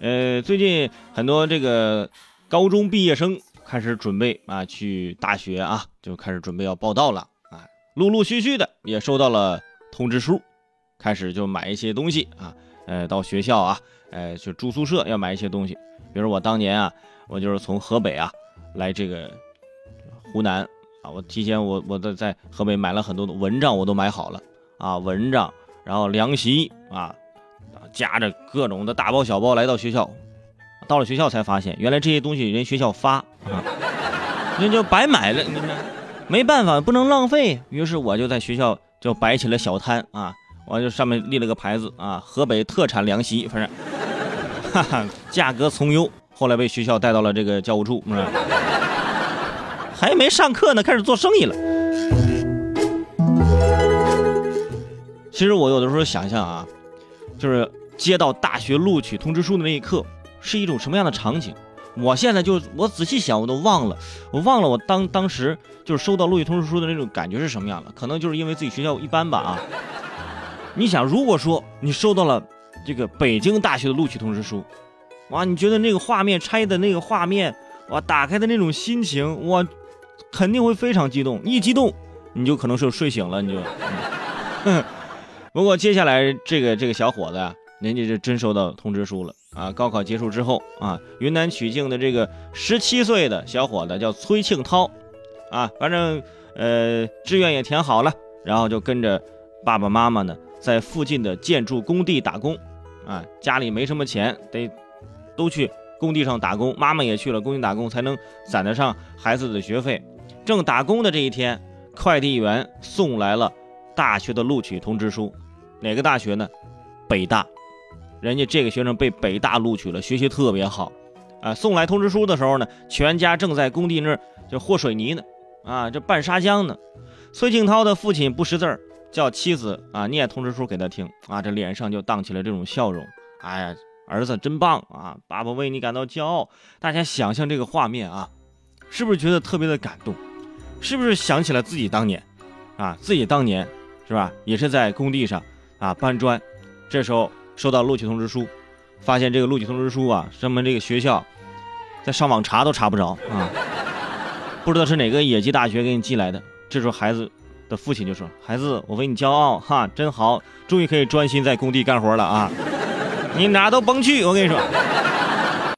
呃，最近很多这个高中毕业生开始准备啊去大学啊，就开始准备要报到了啊，陆陆续续的也收到了通知书，开始就买一些东西啊，呃，到学校啊，呃，去住宿舍要买一些东西，比如我当年啊，我就是从河北啊来这个湖南啊，我提前我我在在河北买了很多的蚊帐，我都买好了啊，蚊帐，然后凉席啊。夹着各种的大包小包来到学校，到了学校才发现，原来这些东西人学校发啊，那就白买了。没办法，不能浪费。于是我就在学校就摆起了小摊啊，我就上面立了个牌子啊，河北特产凉席，反正，哈哈，价格从优。后来被学校带到了这个教务处，还没上课呢，开始做生意了。其实我有的时候想象啊。就是接到大学录取通知书的那一刻，是一种什么样的场景？我现在就我仔细想，我都忘了，我忘了我当当时就是收到录取通知书的那种感觉是什么样的？可能就是因为自己学校一般吧啊。你想，如果说你收到了这个北京大学的录取通知书，哇，你觉得那个画面拆的那个画面，哇，打开的那种心情，哇，肯定会非常激动。一激动，你就可能是睡醒了，你就。不过接下来这个这个小伙子啊，人家就真收到通知书了啊！高考结束之后啊，云南曲靖的这个十七岁的小伙子叫崔庆涛，啊，反正呃志愿也填好了，然后就跟着爸爸妈妈呢，在附近的建筑工地打工，啊，家里没什么钱，得都去工地上打工，妈妈也去了工地打工，才能攒得上孩子的学费。正打工的这一天，快递员送来了大学的录取通知书。哪个大学呢？北大，人家这个学生被北大录取了，学习特别好，啊，送来通知书的时候呢，全家正在工地那儿就和水泥呢，啊，这拌砂浆呢。崔庆涛的父亲不识字儿，叫妻子啊念通知书给他听，啊，这脸上就荡起了这种笑容。哎呀，儿子真棒啊，爸爸为你感到骄傲。大家想象这个画面啊，是不是觉得特别的感动？是不是想起了自己当年，啊，自己当年是吧，也是在工地上。啊，搬砖，这时候收到录取通知书，发现这个录取通知书啊，上面这个学校，在上网查都查不着啊，不知道是哪个野鸡大学给你寄来的。这时候孩子的父亲就说：“孩子，我为你骄傲哈，真好，终于可以专心在工地干活了啊，你哪都甭去，我跟你说。”